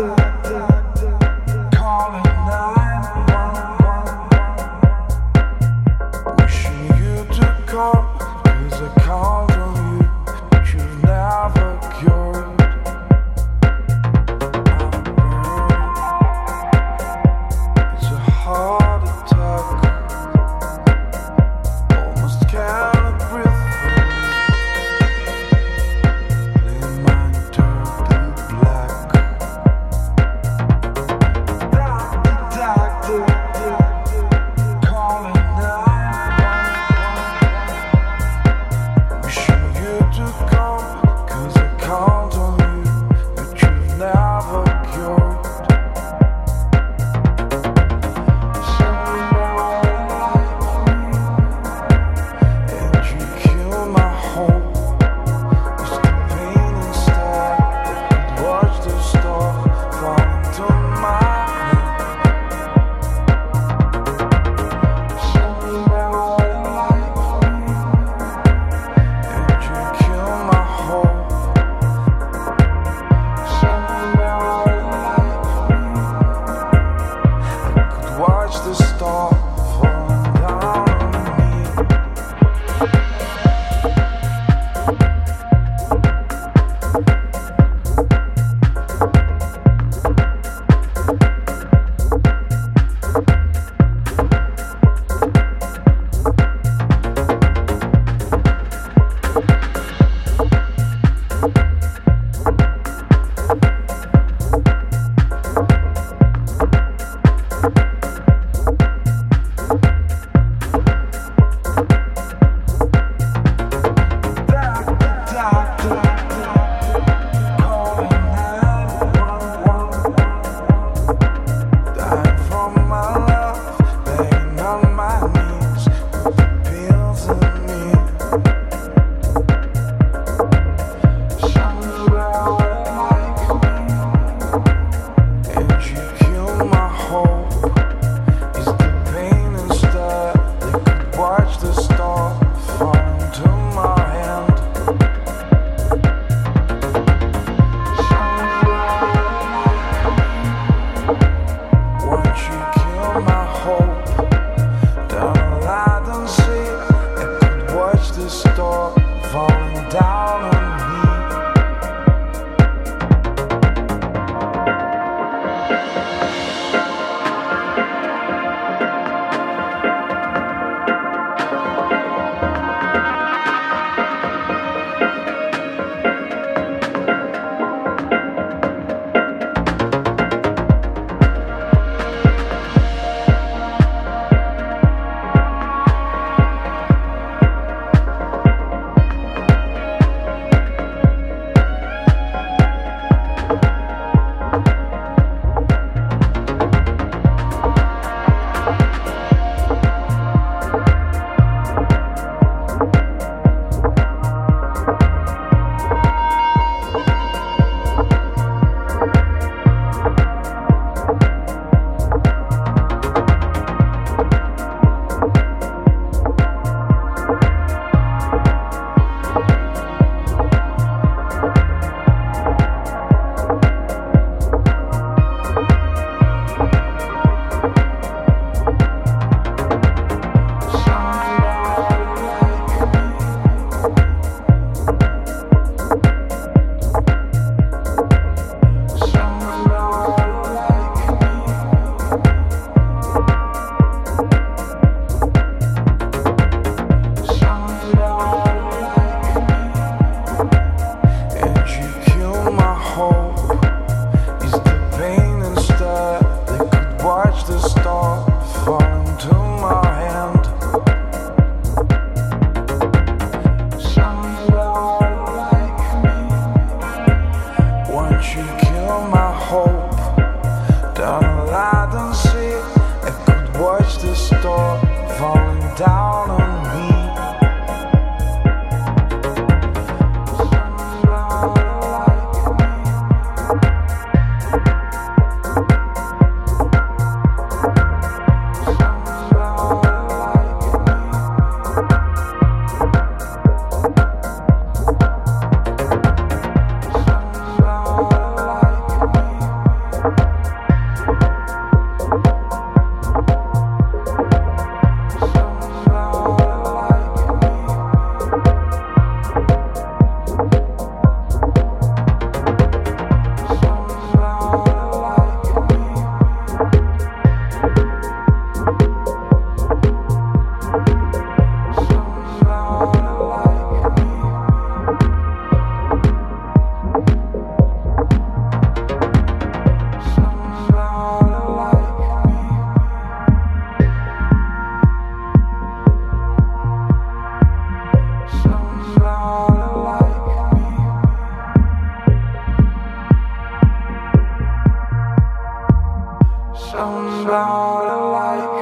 Jackson. Bye. about a light.